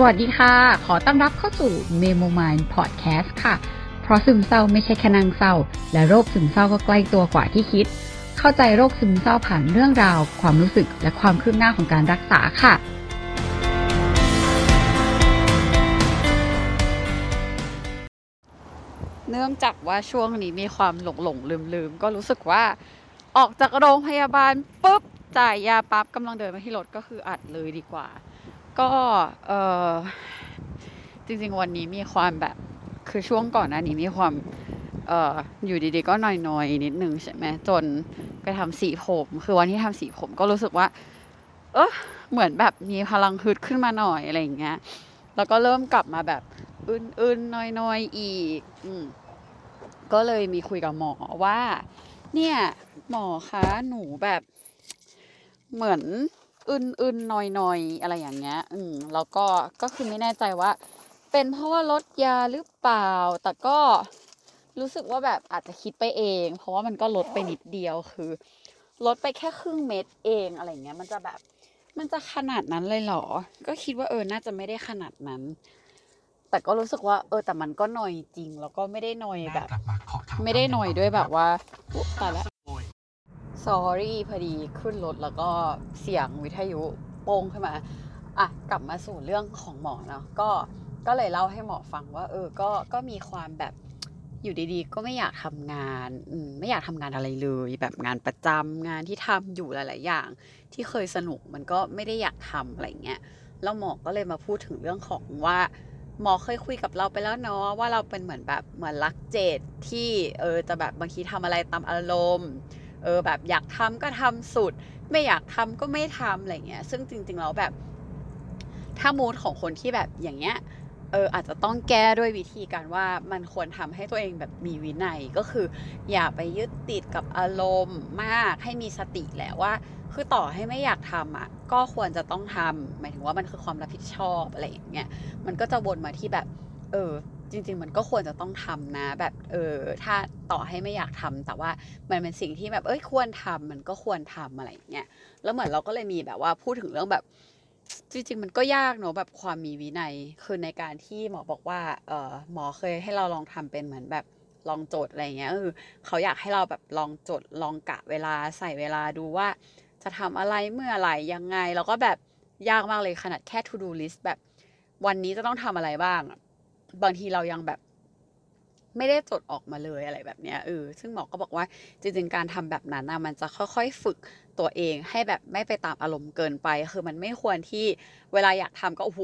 สวัสดีค่ะ ขอต้อนรับเข้าสู่ Memo Mind Podcast ค่ะ เพราะซึมเศร้าไม่ใช่แค่นางเศร้า และโรคซึมเศร้าก็ใกล้ตัวกว่าที่คิด เข้าใจโรคซึมเศร้าผ่านเรื่องราว ความรู้สึกและความคืบหน้าของการรักษาค่ะ เนื่องจากว่าช่วงนี้มีความหลงหลงลืมลืมก็รู้สึกว่าออกจากโรงพยาบาลปุ๊บจ่ายยาปั๊บกำลังเดินมาที่รถก็คืออัดเลยดีกว่า ก็เออจริงๆวันนี้มีความแบบคือช่วงก่อนหน้านี้มีความเอออยู่ดีๆก็นอยๆนิดนึงใช่ไหมจนไปทำสีผม คือวันที่ทำสีผมก็รู้สึกว่า เออเหมือนแบบมีพลังฮึดขึ้นมาหน่อยอะไรอย่างเงี้ยแล้วก็เริ่มกลับมาแบบอื่นๆน้อยๆอีก อืมก็เลยมีคุยกับหมอว่า เนี่ย หมอคะหนูแบบเหมือน อึนๆนอยๆอะไรอย่างเงี้ย อืมแล้วก็ก็คือไม่แน่ใจว่า เป็นเพราะว่าลดยาหรือเปล่า แต่ก็รู้สึกว่าแบบอาจจะคิดไปเอง เพราะว่ามันก็ลดไปนิดเดียวคือ ลดไปแค่ครึ่งเม็ดเองอะไรเงี้ย มันจะแบบ มันจะขนาดนั้นเลยเหรอ ก็คิดว่าเออน่าจะไม่ได้ขนาดนั้น แต่ก็รู้สึกว่า เออ แต่มันก็หน่อยจริง แล้วก็ไม่ได้หน่อยแบบกลับมาเคาะถามไม่ได้หน่อยด้วยแบบว่าอุ๊ยตายละโอ้ย sorry พอดีขึ้นรถแล้วก็เสียงวิทยุโป้งขึ้นมา อะ กลับมาสู่เรื่องของหมอเนาะก็ก็เลยเล่าให้หมอฟังว่า เออก็ก็มีความแบบอยู่ดีๆ ก็ไม่อยากทำงานอไม่อยากทำงานอะไรเลย แบบงานประจำงานที่ทำอยู่หลาย ๆ อย่าง ที่เคยสนุกมันก็ไม่ได้อยากทำอะไรเงี้ยแล้วหมอก็เลยมาพูดถึงเรื่องของว่าหมอเคยคุยกับเราไปแล้วเนาะว่าเราเป็นเหมือนแบบเหมือนรักเจดที่เออจะแบบบางทีทำอะไรตามอารมณ์ เออแบบอยากทำก็ทำสุด ไม่อยากทำก็ไม่ทำอะไรเงี้ย ซึ่งจริงๆแล้วแบบถ้ามูดของคนที่แบบอย่างเงี้ยเอออาจจะต้องแก้ด้วยวิธีการว่ามันควรทำให้ตัวเองแบบมีวินัยก็คือ อย่าไปยึดติดกับอารมณ์มากให้มีสติแหละว่า คือต่อให้ไม่อยากทำอะก็ควรจะต้องทำหมายถึงว่ามันคือความรับผิดชอบอะไรอย่างเงี้ยมันก็จะวนมาที่แบบ เออ จริง ๆ มันก็ควรจะต้องทำนะ แบบเออถ้าต่อให้ไม่อยากทำแต่ว่ามันเป็นสิ่งที่แบบเอ้ยควรทำมันก็ควรทำอะไรอย่างเงี้ยแล้วเหมือนเราก็เลยมีแบบว่าพูดถึงเรื่องแบบจริงๆ มันก็ยากเนอะแบบความมีวินัยคือในการที่หมอบอกว่าเออหมอเคยให้เราลองทำเป็นเหมือนแบบลองโจดอะไรเงี้ยคือเขาอยากให้เราแบบลองโจดลองกะเวลาใส่เวลาดูว่า จะทำอะไรเมื่อไหร่ยังไง แล้วก็แบบยากมากเลยขนาดแค่ to do list แบบวันนี้จะต้องทำอะไรบ้างอะ บางทีเรายังแบบ ไม่ได้จดออกมาเลยอะไรแบบเนี้ยเออซึ่งหมอก็บอกว่าจริงๆการทำแบบนั้นนะมันจะค่อยๆฝึกตัวเองให้แบบไม่ไปตามอารมณ์เกินไป คือมันไม่ควรที่เวลาอยากทำก็โอ้โห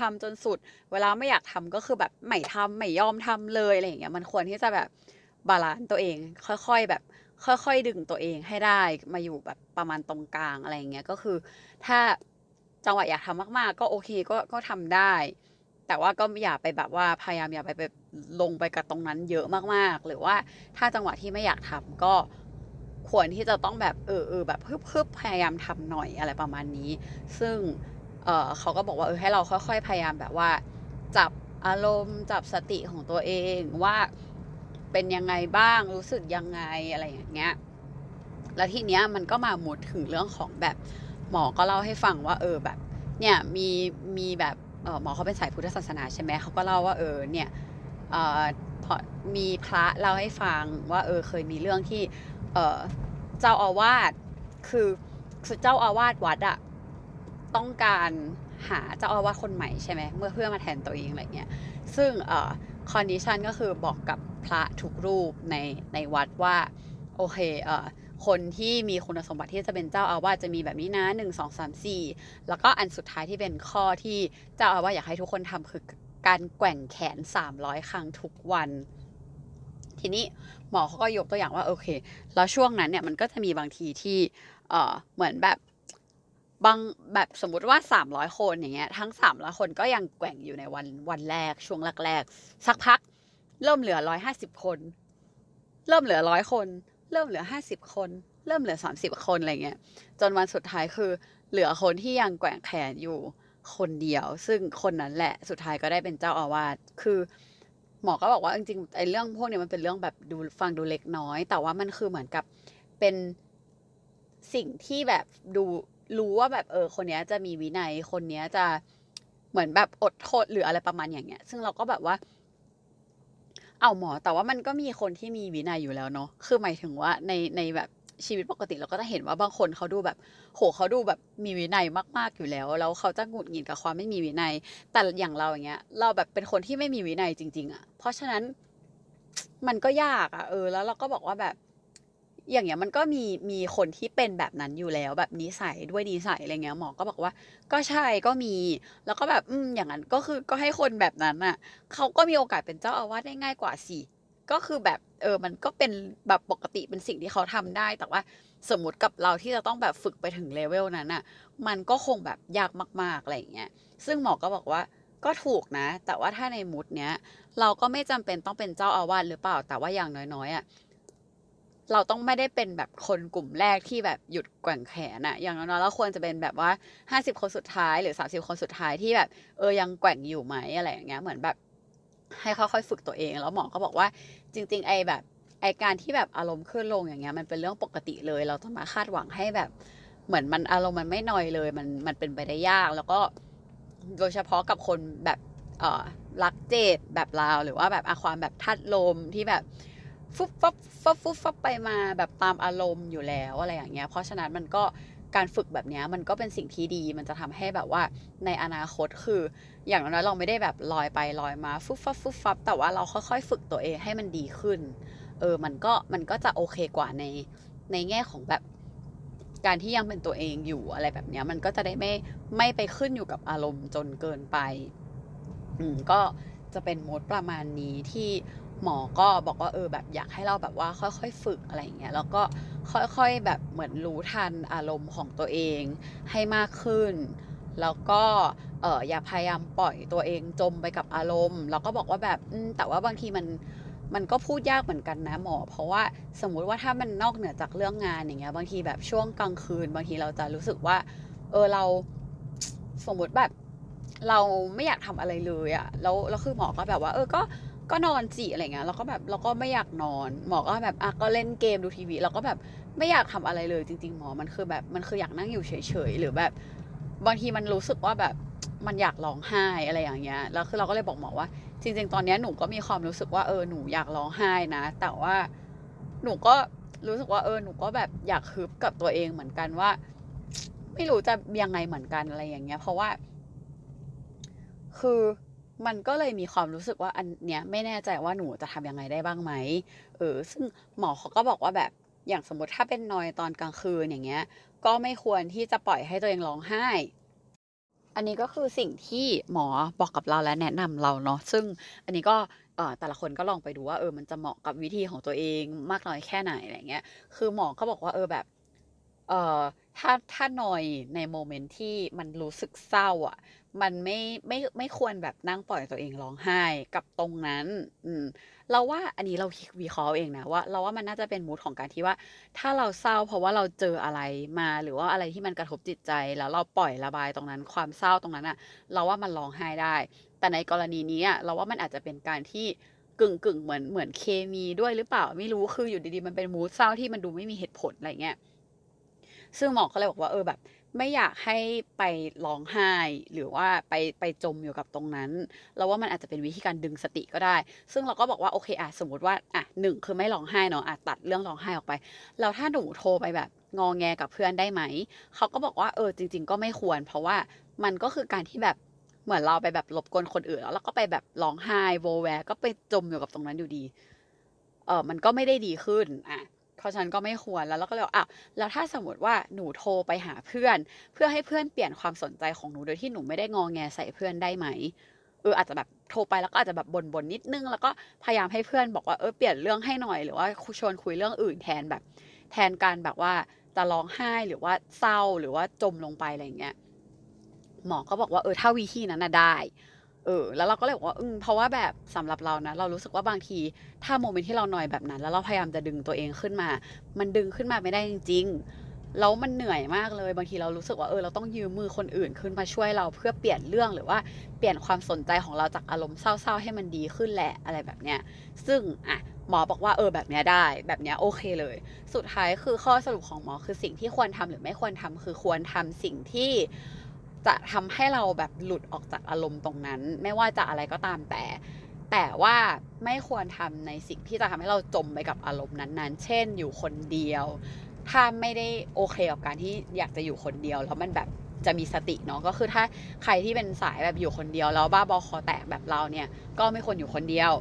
ทำจนสุด เวลาไม่อยากทำก็คือแบบไม่ทำไม่ยอมทำเลยอะไรอย่างเงี้ยมันควรที่จะแบบbalance ตัวเอง ค่อย ๆ แบบ ค่อย ๆ ดึงตัวเองให้ได้มาอยู่แบบประมาณตรงกลางอะไรอย่างเงี้ยก็คือ ถ้าจังหวะอยากทำมาก ๆ ก็โอเคก็ก็ทำได้ แต่ว่าก็อย่าไปแบบว่าพยายามอย่าไปแบบลงไปกับตรงนั้นเยอะมากๆ หรือว่าถ้าจังหวะที่ไม่อยากทำก็ควรที่จะต้องแบบเออเออแบบเพึบๆพยายามทำหน่อยอะไรประมาณนี้ ซึ่งเออเขาก็บอกว่าเออให้เราค่อยๆพยายามแบบว่า จับอารมณ์จับสติของตัวเองว่าเป็นยังไงบ้างรู้สึกยังไงอะไรอย่างเงี้ยแล้วทีเนี้ยมันก็มาหมดถึงเรื่องของแบบหมอก็เล่าให้ฟังว่า เออแบบ เนี่ยมีมีแบบ หมอเขาเป็นสายพุทธศาสนาใช่ไหมเขาก็เล่าว่าเออเนี่ยเออพอมีพระเล่าให้ฟังว่าเออเคยมีเรื่องที่เออเจ้าอาวาสคือคือเจ้าอาวาสวัดอะต้องการหาเจ้าอาวาสคนใหม่ใช่ไหมเมื่อเพื่อมาแทนตัวเองอะไรเงี้ยซึ่งเออ condition ก็คือบอกกับพระทุกรูปในในวัดว่าโอเคเออ คนที่มีคุณสมบัติที่จะเป็นเจ้าอาวาสจะมีแบบนี้นะหนึ่งสองสามสี่แล้วก็อันสุดท้ายที่เป็นข้อที่เจ้าอาวาสอยากให้ทุกคนทำคือการแกว่งแขน 300 ครั้งทุกวัน ทีนี้หมอเขาก็ยกตัวอย่างว่าโอเค แล้วช่วงนั้นเนี่ยมันก็จะมีบางทีที่เออเหมือนแบบบางแบบสมมุติว่า 300 คนอย่างเงี้ยทั้ง 300 คนก็ยังแกว่งอยู่ในวันวันแรกช่วงแรกๆสักพัก เริ่มเหลือ 150 คน เริ่มเหลือร้อยคน เริ่มเหลือห้าสิบคน เริ่มเหลือสามสิบคนอะไรเงี้ยจนวันสุดท้ายคือเหลือคนที่ยังแกว่งแขนอยู่คนเดียว ซึ่งคนนั้นแหละสุดท้ายก็ได้เป็นเจ้าอาวาสคือหมอก็บอกว่าจริงๆไอ้เรื่องพวกนี้มันเป็นเรื่องแบบดูฟังดูเล็กน้อย แต่ว่ามันคือเหมือนกับเป็นสิ่งที่แบบดูรู้ว่าแบบเออ คนนี้จะมีวินัยคนนี้จะเหมือนแบบอดทนหรืออะไรประมาณอย่างเงี้ย ซึ่งเราก็แบบว่า เอาหมอแต่ว่ามันก็มีคนที่มีวินัยอยู่แล้วเนาะคือหมายถึงว่าในในแบบชีวิตปกติเราก็จะเห็นว่าบางคนเขาดูแบบ โหเขาดูแบบมีวินัยมากๆอยู่แล้วแล้วเขาจะหงุดหงิดกับความไม่มีวินัย แต่อย่างเราอย่างเงี้ย เราแบบเป็นคนที่ไม่มีวินัยจริง ๆอะเพราะฉะนั้นมันก็ยากอะเออ แล้วเราก็บอกว่าแบบ อย่างเงี้ยมันก็มีมีคนที่เป็นแบบนั้นอยู่แล้วแบบนิสัยด้วยนิสัยอะไรเงี้ยหมอก็บอกว่า ก็ใช่ก็มี แล้วก็แบบอืมอย่างนั้นก็คือก็ให้คนแบบนั้นอะเขาก็มีโอกาสเป็นเจ้าอาวาสได้ง่ายกว่าสิก็คือแบบเออมันก็เป็นแบบปกติเป็นสิ่งที่เขาทำได้ แต่ว่าสมมติกับเราที่จะต้องแบบฝึกไปถึงเลเวลนั้นอะ มันก็คงแบบยากมากๆอะไรเงี้ยซึ่งหมอก็บอกว่าก็ถูกนะ แต่ว่าถ้าในมุดเนี้ย เราก็ไม่จำเป็นต้องเป็นเจ้าอาวาสหรือเปล่า แต่ว่าอย่างน้อยๆอะ เราต้องไม่ได้เป็นแบบคนกลุ่มแรกที่แบบหยุดแกว่งแขนอะอย่างน้อยๆเราควรจะเป็นแบบว่าห้าสิบคนสุดท้ายหรือสามสิบคนสุดท้ายที่แบบเออยังแกว่งอยู่ไหมอะไรอย่างเงี้ยเหมือนแบบให้ค่อยๆฝึกตัวเอง แล้วหมอก็บอกว่าจริง ๆ ไอ้แบบไอการที่แบบอารมณ์ขึ้นลงอย่างเงี้ยมันเป็นเรื่องปกติเลย เราต้องมาคาดหวังให้แบบเหมือนมันอารมณ์มันไม่น้อยเลย มันมันเป็นไปได้ยาก แล้วก็โดยเฉพาะกับคนแบบเอ่อรักเจดแบบเราหรือว่าแบบอาความแบบทัดลมที่แบบ ฟุบฟับฟับฟุบฟับไปมาแบบตามอารมณ์อยู่แล้วอะไรอย่างเงี้ย เพราะฉะนั้นมันก็การฝึกแบบเนี้ยมันก็เป็นสิ่งที่ดี มันจะทำให้แบบว่าในอนาคตคือ อย่างน้อยเราไม่ได้แบบลอยไปลอยมาฟุบฟับฟุบฟับแต่ว่าเราค่อยๆ ฝึกตัวเองให้มันดีขึ้น เออ มันก็มันก็จะโอเคกว่าในในแง่ของแบบการที่ยังเป็นตัวเองอยู่อะไรแบบเนี้ยมันก็จะได้ไม่ไม่ไปขึ้นอยู่กับอารมณ์จนเกินไป อืมก็จะเป็นโมดประมาณนี้ที่ หมอก็บอกว่าเออแบบอยากให้เราแบบว่าค่อยๆฝึกอะไรอย่างเงี้ยแล้วก็ค่อยๆแบบเหมือนรู้ทันอารมณ์ของตัวเองให้มากขึ้น แล้วก็เอออย่าพยายามปล่อยตัวเองจมไปกับอารมณ์ แล้วก็บอกว่าแบบแต่ว่าบางทีมันมันก็พูดยากเหมือนกันนะหมอ เพราะว่าสมมุติว่าถ้ามันนอกเหนือจากเรื่องงานอย่างเงี้ยบางทีแบบช่วงกลางคืน บางทีเราจะรู้สึกว่า เออเราสมมติแบบเราไม่อยากทำอะไรเลยอะแล้วแล้วคือหมอก็แบบว่า เออก็ ก็นอนสิอะไรเงี้ยเราก็แบบเราก็ไม่อยากนอน หมอก็แบบอะก็เล่นเกมดูทีวีเราก็แบบไม่อยากทำอะไรเลยจริง ๆ หมอมันคือแบบมันคืออยากนั่งอยู่เฉยๆหรือแบบ บางทีมันรู้สึกว่าแบบมันอยากร้องไห้อะไรอย่างเงี้ยแล้วคือเราก็เลยบอกหมอว่า จริง ๆ ตอนนี้หนูก็มีความรู้สึกว่าเออหนูอยากร้องไห้นะ แต่ว่าหนูก็รู้สึกว่าเออหนูก็แบบอยากฮึบกับตัวเองเหมือนกันว่า ไม่รู้จะยังไงเหมือนกันอะไรอย่างเงี้ย เพราะว่า คือ มันก็เลยมีความรู้สึกว่าอันเนี้ยไม่แน่ใจว่าหนูจะทำยังไงได้บ้างไหมเออซึ่งหมอเขาก็บอกว่าแบบอย่างสมมติถ้าเป็นนอยตอนกลางคืนอย่างเงี้ย ก็ไม่ควรที่จะปล่อยให้ตัวเองร้องไห้ อันนี้ก็คือสิ่งที่หมอบอกกับเราและแนะนำเราเนาะซึ่งอันนี้ก็เอ่อแต่ละคนก็ลองไปดูว่าเออมันจะเหมาะกับวิธีของตัวเองมากน้อยแค่ไหนอะไรเงี้ย คือหมอก็บอกว่าเออแบบเอ่อถ้าถ้านอยในโมเมนต์ที่มันรู้สึกเศร้าอะมันไม่ไม่ไม่ควรแบบนั่งปล่อยตัวเองร้องไห้กับตรงนั้น อืม เราว่าอันนี้เราวิเคราะห์เองนะว่า เราว่ามันน่าจะเป็นมูดของการที่ว่า ถ้าเราเศร้าเพราะว่าเราเจออะไรมาหรือว่าอะไรที่มันกระทบจิตใจ แล้วเราปล่อยระบายตรงนั้น ความเศร้าตรงนั้นอะเราว่ามันร้องไห้ได้ แต่ในกรณีนี้อะเราว่ามันอาจจะเป็นการที่กึ่งกึ่งเหมือนเหมือนเคมีด้วยหรือเปล่าไม่รู้คืออยู่ดีๆมันเป็นมูดเศร้าที่มันดูไม่มีเหตุผลอะไรเงี้ยซึ่งหมอก็เลยบอกว่าเออแบบ ไม่อยากให้ไปร้องไห้ หรือว่าไปไปจมอยู่กับตรงนั้น เราว่ามันอาจจะเป็นวิธีการดึงสติก็ได้ ซึ่งเราก็บอกว่าโอเคอะสมมติว่าอะหนึ่งคือไม่ร้องไห้เนาะอะตัดเรื่องร้องไห้ออกไปแล้วถ้าหนูโทรไปแบบงอแงกับเพื่อนได้ไหม เขาก็บอกว่าเออจริง ๆ ก็ไม่ควร เพราะว่ามันก็คือการที่แบบเหมือนเราไปแบบรบกวนคนอื่นแล้วเราก็ไปแบบร้องไห้โวแวร์ก็ไปจมอยู่กับตรงนั้นอยู่ดี เออมันก็ไม่ได้ดีขึ้นอะ เพราะฉะนั้นก็ไม่ควรแล้วเราก็เลยอะแล้วถ้าสมมติว่าหนูโทรไปหาเพื่อน เพื่อให้เพื่อนเปลี่ยนความสนใจของหนูโดยที่หนูไม่ได้งอแงใส่เพื่อนได้ไหมเอออาจจะแบบโทรไปแล้วก็อาจจะแบบบ่นๆนิดนึง แล้วก็พยายามให้เพื่อนบอกว่าเออเปลี่ยนเรื่องให้หน่อยหรือว่าชวนคุยเรื่องอื่นแทนแบบ แทนการแบบว่าจะร้องไห้หรือว่าเศร้าหรือว่าจมลงไปอะไรเงี้ยหมอก็บอกว่าเออถ้าวิธีนั้นน่ะได้ เออแล้วเราก็เลยบอกว่าอืมเพราะว่าแบบสำหรับเรานะ เรารู้สึกว่าบางที ถ้าโมเมนต์ที่เราหน่อยแบบนั้น แล้วเราพยายามจะดึงตัวเองขึ้นมา มันดึงขึ้นมาไม่ได้จริงๆแล้วมันเหนื่อยมากเลยบางทีเรารู้สึกว่าเออเราต้องยืมมือคนอื่นขึ้นมาช่วยเราเพื่อเปลี่ยนเรื่องหรือว่าเปลี่ยนความสนใจของเราจากอารมณ์เศร้าๆให้มันดีขึ้นแหละอะไรแบบเนี้ยซึ่งอะหมอบอกว่าเออแบบเนี้ยได้แบบเนี้ยโอเคเลย สุดท้ายคือข้อสรุปของหมอคือสิ่งที่ควรทำหรือไม่ควรทำคือควรทำสิ่งที่ จะทำให้เราแบบหลุดออกจากอารมณ์ตรงนั้น ไม่ว่าจะอะไรก็ตามแต่ แต่ว่าไม่ควรทำในสิ่งที่จะทำให้เราจมไปกับอารมณ์นั้นๆ เช่น อยู่คนเดียว ถ้าไม่ได้โอเคกับการที่อยากจะอยู่คนเดียวแล้วมันแบบจะมีสติเนาะก็คือถ้าใครที่เป็นสายแบบอยู่คนเดียวแล้วบ้าบอคอแตกแบบเราเนี่ย ก็ไม่ควรอยู่คนเดียว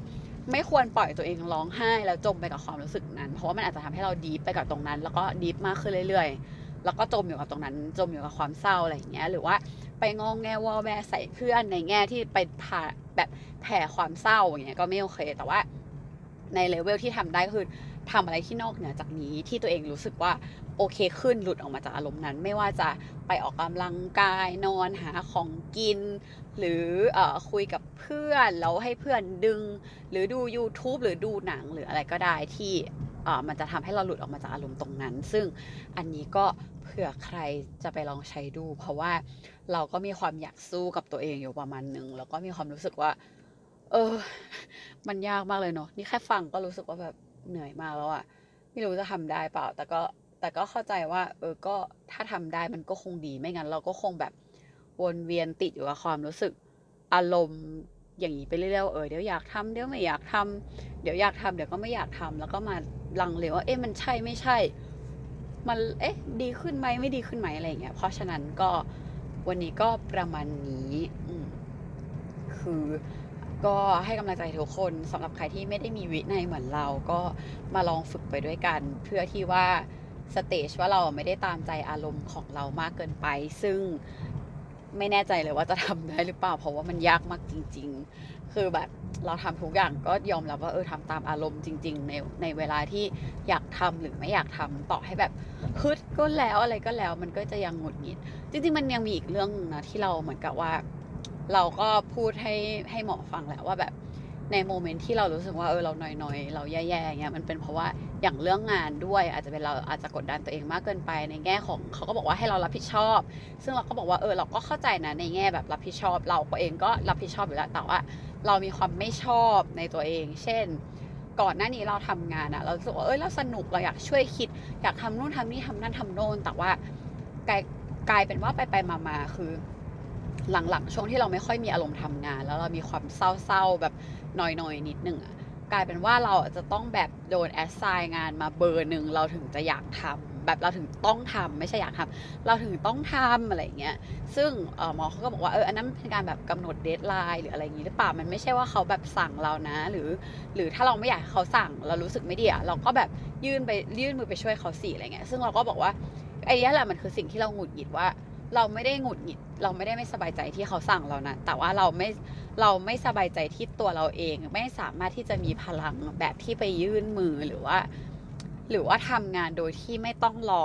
ไม่ควรปล่อยตัวเองร้องไห้แล้วจมไปกับความรู้สึกนั้น เพราะว่ามันอาจจะทำให้เราดีฟไปกับตรงนั้น แล้วก็ดีฟมากขึ้นเรื่อยๆ แล้วก็จมอยู่กับตรงนั้น จมอยู่กับความเศร้าอะไรอย่างเงี้ย หรือว่าไปงองแงวอแวใส่เพื่อนในแง่ที่ไปผ่าแบบแผ่ความเศร้าอย่างเงี้ยก็ไม่โอเค แต่ว่าในเลเวลที่ทำได้ก็คือทำอะไรที่นอกเหนือจากนี้ที่ตัวเองรู้สึกว่าโอเคขึ้นหลุดออกมาจากอารมณ์นั้น ไม่ว่าจะไปออกกำลังกายนอนหาของกิน หรืออคุยกับเพื่อนแล้วให้เพื่อนดึง หรือดู YouTube หรือดูหนังหรืออะไรก็ได้ที่ มันจะทำให้เราหลุดออกมาจากอารมณ์ตรงนั้น ซึ่งอันนี้ก็เผื่อใครจะไปลองใช้ดู เพราะว่าเราก็มีความอยากสู้กับตัวเองอยู่ประมาณหนึ่งแล้วก็มีความรู้สึกว่า เออ มันยากมากเลยเนาะนี่แค่ฟังก็รู้สึกว่าแบบเหนื่อยมากแล้วอะไม่รู้จะทำได้เปล่า แต่ก็แต่ก็เข้าใจว่า เออก็ถ้าทำได้มันก็คงดีไม่งั้น เราก็คงแบบวนเวียนติดอยู่กับความรู้สึกอารมณ์อย่างนี้ไปเรื่อยๆเออเดี๋ยวอยากทำเดี๋ยวไม่อยากทำเดี๋ยวอยากทำเดี๋ยวก็ไม่อยากทำแล้วก็มา ลังเลว่าเอ๊ะมันใช่ไม่ใช่ มันเอ๊ะดีขึ้นไหมไม่ดีขึ้นไหมอะไรเงี้ย เพราะฉะนั้นก็วันนี้ก็ประมาณนี้คือก็ให้กำลังใจทุกคนสำหรับใครที่ไม่ได้มีวินัยเหมือนเราก็มาลองฝึกไปด้วยกัน เพื่อที่ว่าสเตจว่าเราไม่ได้ตามใจอารมณ์ของเรามากเกินไป ซึ่งไม่แน่ใจเลยว่าจะทำได้หรือเปล่า เพราะว่ามันยากมากจริง ๆ คือแบบเราทำทุกอย่างก็ยอมรับว่าเออทำตามอารมณ์จริง ๆ ในในเวลาที่อยากทำหรือไม่อยากทำต่อให้แบบฮึดก็แล้วอะไรก็แล้ว มันก็จะยังหงุดหงิด จริง ๆ มันยังมีอีกเรื่องนะที่เราเหมือนกับว่า เราก็พูดให้ให้หมอฟังแหละว่าแบบในโมเมนต์ที่เรารู้สึกว่าเออเราหน่อยๆ เราแย่ๆอย่เงี้ยมันเป็นเพราะว่าอย่างเรื่องงานด้วย อาจจะเป็นเราอาจจะกดดันตัวเองมากเกินไปในแง่ของเขาก็บอกว่าให้เรารับผิดชอบ ซึ่งเราก็บอกว่าเออเราก็เข้าใจนะในแง่แบบรับผิดชอบ เราเองก็รับผิดชอบอยู่แล้วแต่ว่า เรามีความไม่ชอบในตัวเอง เช่น ก่อนหน้านี้เราทำงานอะเราสึกว่าเอ้ยเราสนุกเราอยากช่วยคิด อยากทำนู่นทำนี่ทำนั่นทำโน่นแต่ว่ากลายกลายเป็นว่าไปไปมามาคือหลังๆ ช่วงที่เราไม่ค่อยมีอารมณ์ทำงาน แล้วเรามีความเศร้าๆแบบหน่อยๆนิดนึงอะกลายเป็นว่าเราจะต้องแบบโดน assign งานมาเบอร์หนึ่งเราถึงจะอยากทำ แบบเราถึงต้องทำไม่ใช่อยากทำเราถึงต้องทำอะไรเงี้ยซึ่งหมอเขาก็บอกว่าเอออันนั้นเป็นการแบบกำหนด deadline หรืออะไรอย่างงี้หรือเปล่ามันไม่ใช่ว่าเขาแบบสั่งเรานะ หรือ หรือถ้าเราไม่อยากเขาสั่งเรารู้สึกไม่ดีอะเราก็แบบยื่นไปยื่นมือไปช่วยเขาสิอะไรเงี้ยซึ่งเราก็บอกว่าไอ้นี่แหละมันคือสิ่งที่เราหงุดหงิดว่าเราไม่ได้หงุดหงิดเราไม่ได้ไม่สบายใจที่เขาสั่งเรานะ แต่ว่าเราไม่เราไม่สบายใจที่ตัวเราเอง ไม่สามารถที่จะมีพลังแบบที่ไปยื่นมือหรือว่า หรือว่าทำงานโดยที่ไม่ต้องรอ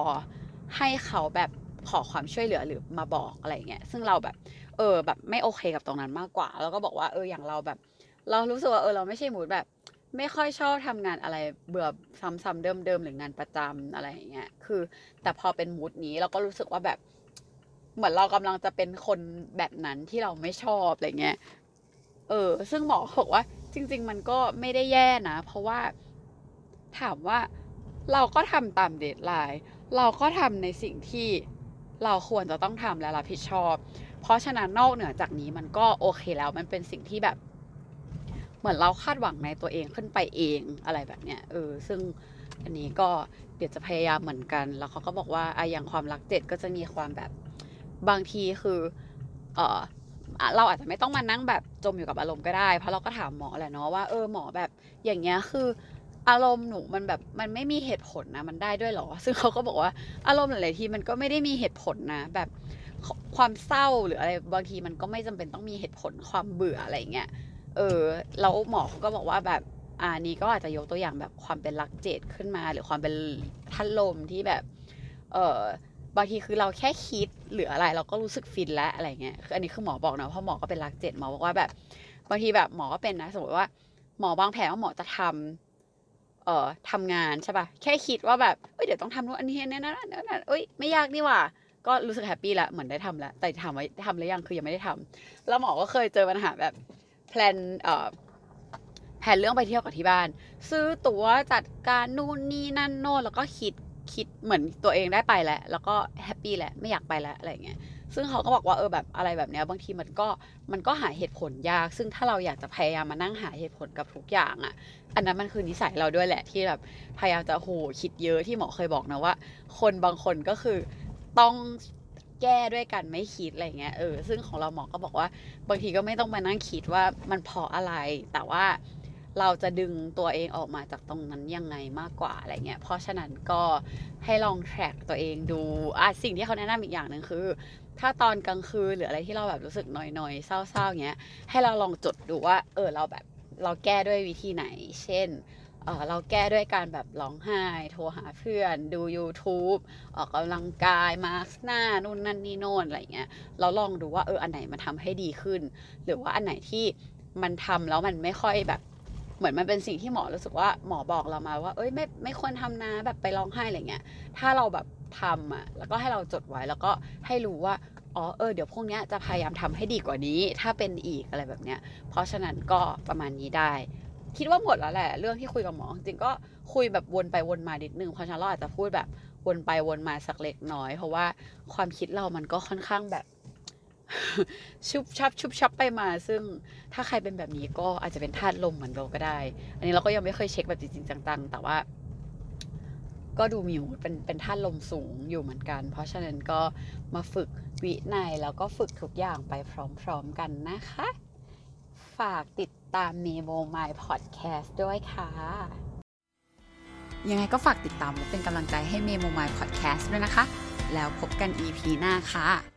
ให้เขาแบบขอความช่วยเหลือหรือมาบอกอะไรเงี้ยซึ่งเราแบบ เออแบบไม่โอเคกับตรงนั้นมากกว่า แล้วก็บอกว่าเอออย่างเราแบบ เรารู้สึกว่าเออเราไม่ใช่มูดแบบ ไม่ค่อยชอบทำงานอะไรเบื่อซ้ำๆเดิมๆหรืองานประจำอะไรอย่างเงี้ยคือ แต่พอเป็นมูดนี้เราก็รู้สึกว่าแบบ เหมือนเรากำลังจะเป็นคนแบบนั้นที่เราไม่ชอบอะไรเงี้ยเออ ซึ่งหมอบอกว่า จริง ๆ มันก็ไม่ได้แย่นะเพราะว่าถามว่า เราก็ทำตามเดทไลน์เราก็ทำในสิ่งที่เราควรจะต้องทำและรับผิดชอบ เพราะฉะนั้นนอกเหนือจากนี้มันก็โอเคแล้วมันเป็นสิ่งที่แบบ เหมือนเราคาดหวังในตัวเองขึ้นไปเองอะไรแบบเนี้ยเออซึ่งอันนี้ก็เดี๋ยวจะพยายามเหมือนกัน แล้วเขาก็บอกว่าไอะอย่างความรักเจ็ดก็จะมีความแบบบางทีคือเออเราอาจจะไม่ต้องมานั่งแบบจมอยู่กับอารมณ์ก็ได้ เพราะเราก็ถามหมอแหละเนาะว่าเออหมอแบบอย่างเงี้ยคือ อารมณ์หนูมันแบบมันไม่มีเหตุผลนะมันได้ด้วยหรอ ซึ่งเขาก็บอกว่าอารมณ์หลายๆทีมันก็ไม่ได้มีเหตุผลนะ แบบความเศร้าหรืออะไรบางทีมันก็ไม่จำเป็นต้องมีเหตุผลความเบื่ออะไรเงี้ยเออแล้วหมอเขาก็บอกว่าแบบอ่านี้ก็อาจจะยกตัวอย่างแบบความเป็นรักเจดขึ้นมา หรือความเป็นพัดลมที่แบบ เออบางทีคือเราแค่คิดหรืออะไรเราก็รู้สึกฟินแล้วอะไรเงี้ยคืออันนี้คือหมอบอกนะเพราะหมอก็เป็นรักเจ็ดหมอบอกว่าแบบ บางทีแบบหมอก็เป็นนะสมมติว่าหมอบางแผนว่าหมอจะทำ เอ่อทำงานใช่ปะแค่คิดว่าแบบเอ้ยเดี๋ยวต้องทำนู่นอันนี้นั่นนั่นนั่นเอ้ยไม่ยากนี่หว่า ก็รู้สึก happy ละเหมือนได้ทำแล้วแต่ถามว่าทำหรือยังคือยังไม่ได้ทำแล้วหมอก็เคยเจอปัญหาแบบ plan เอ่อแผนเรื่องไปเที่ยวกับที่บ้าน ซื้อตั๋วจัดการนู่นนี่นั่นโน่นแล้วก็คิดคิดเหมือนตัวเองได้ไปแล้ว แล้วก็ happy แหละไม่อยากไปแล้วอะไรเงี้ย ซึ่งเขาก็บอกว่าเออแบบอะไรแบบเนี้ยบางทีมันก็มันก็หาเหตุผลยาก ซึ่งถ้าเราอยากจะพยายามมานั่งหาเหตุผลกับทุกอย่างอะ่ะ อันนั้นมันคือนิสัยเราด้วยแหละที่แบบพยายามจะโหคิดเยอะที่หมอเคยบอกนะว่า คนบางคนก็คือต้องแก้ด้วยกันไม่คิดอะไรเงี้ยเออซึ่งของเราหมอก็บอกว่า บางทีก็ไม่ต้องมานั่งคิดว่ามันเพราะอะไร แต่ว่าเราจะดึงตัวเองออกมาจากตรงนั้นยังไงมากกว่าอะไรเงี้ย เพราะฉะนั้นก็ให้ลองแทร็กตัวเองดูอะสิ่งที่เขาแนะนำอีกอย่างหนึ่งคือ ถ้าตอนกลางคืนหรืออะไรที่เราแบบรู้สึกหน่อยๆเศร้าๆเงี้ย ให้เราลองจดดูว่า เออเราแบบเราแก้ด้วยวิธีไหน เช่นเออเราแก้ด้วยการแบบร้องไห้ โทรหาเพื่อน ดู YouTube ออกกำลังกาย มาสหน้า นู่นนั่นนี่โน่นอะไรเงี้ย เราลองดูว่าเอออันไหนมันทำให้ดีขึ้น หรือว่าอันไหนที่มันทำแล้วมันไม่ค่อยแบบ เหมือนมันเป็นสิ่งที่หมอรู้สึกว่าหมอบอกเรามาว่า เอ้ยไม่ไม่ควรทำนะแบบไปร้องไห้อะไรเงี้ย ถ้าเราแบบ ทำอะแล้วก็ให้เราจดไว้แล้วก็ให้รู้ว่าอ๋อเออเดี๋ยวพวกเนี้ยจะพยายามทำให้ดีกว่านี้ ถ้าเป็นอีกอะไรแบบเนี้ย เพราะฉะนั้นก็ประมาณนี้ได้ คิดว่าหมดแล้วแหละ เรื่องที่คุยกับหมอจริงก็คุยแบบวนไปวนมานิดนึงเพราะฉะนั้นเราอาจจะพูดแบบวนไปวนมาสักเล็กน้อย เพราะว่าความคิดเรามันก็ค่อนข้างแบบ ชุบชับชุบชับไปมา ซึ่งถ้าใครเป็นแบบนี้ก็อาจจะเป็นธาตุลมเหมือนเราก็ได้ อันนี้เราก็ยังไม่เคยเช็คแบบจริงๆจังๆแต่ว่า ก็ดูมีเป็นเป็นท่านลมสูงอยู่เหมือนกัน เพราะฉะนั้นก็มาฝึกวินัยแล้วก็ฝึกทุกอย่างไปพร้อมๆกันนะคะ ฝากติดตามเมโมไมล์พอดแคสต์ด้วยค่ะ ยังไงก็ฝากติดตามและเป็นกำลังใจให้เมโมไมล์พอดแคสต์ด้วยนะคะ แล้วพบกัน EP หน้าค่ะ